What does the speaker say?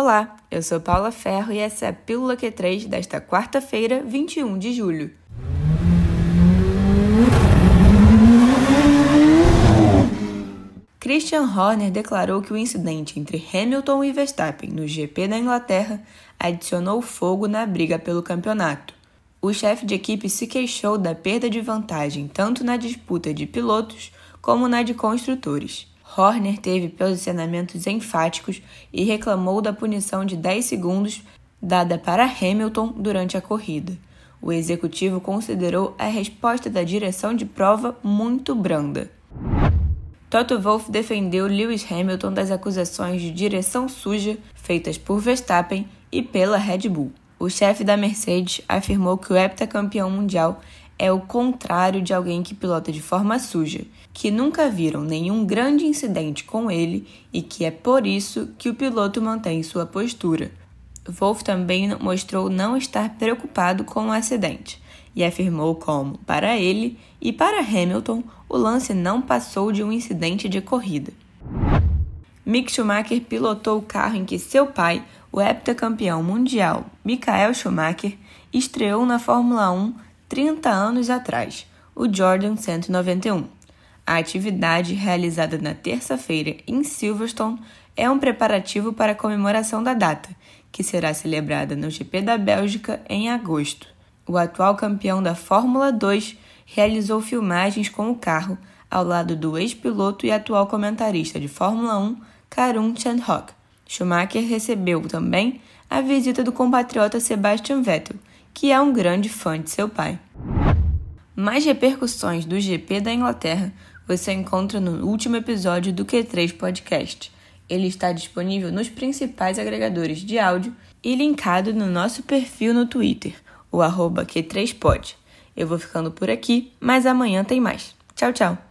Olá, eu sou Paula Ferro e essa é a Pílula Q3 desta quarta-feira, 21 de julho. Christian Horner declarou que o incidente entre Hamilton e Verstappen no GP da Inglaterra adicionou fogo na briga pelo campeonato. O chefe de equipe se queixou da perda de vantagem tanto na disputa de pilotos como na de construtores. Horner teve posicionamentos enfáticos e reclamou da punição de 10 segundos dada para Hamilton durante a corrida. O executivo considerou a resposta da direção de prova muito branda. Toto Wolff defendeu Lewis Hamilton das acusações de direção suja feitas por Verstappen e pela Red Bull. O chefe da Mercedes afirmou que o heptacampeão mundial é o contrário de alguém que pilota de forma suja, que nunca viram nenhum grande incidente com ele e que é por isso que o piloto mantém sua postura. Wolff também mostrou não estar preocupado com o acidente e afirmou como, para ele e para Hamilton, o lance não passou de um incidente de corrida. Mick Schumacher pilotou o carro em que seu pai, o heptacampeão mundial Michael Schumacher, estreou na Fórmula 1 30 anos atrás, o Jordan 191. A atividade, realizada na terça-feira em Silverstone, é um preparativo para a comemoração da data, que será celebrada no GP da Bélgica em agosto. O atual campeão da Fórmula 2 realizou filmagens com o carro ao lado do ex-piloto e atual comentarista de Fórmula 1, Karun Chandhok. Schumacher recebeu também a visita do compatriota Sebastian Vettel, que é um grande fã de seu pai. Mais repercussões do GP da Inglaterra você encontra no último episódio do Q3 Podcast. Ele está disponível nos principais agregadores de áudio e linkado no nosso perfil no Twitter, o arroba Q3pod. Eu vou ficando por aqui, mas amanhã tem mais. Tchau, tchau!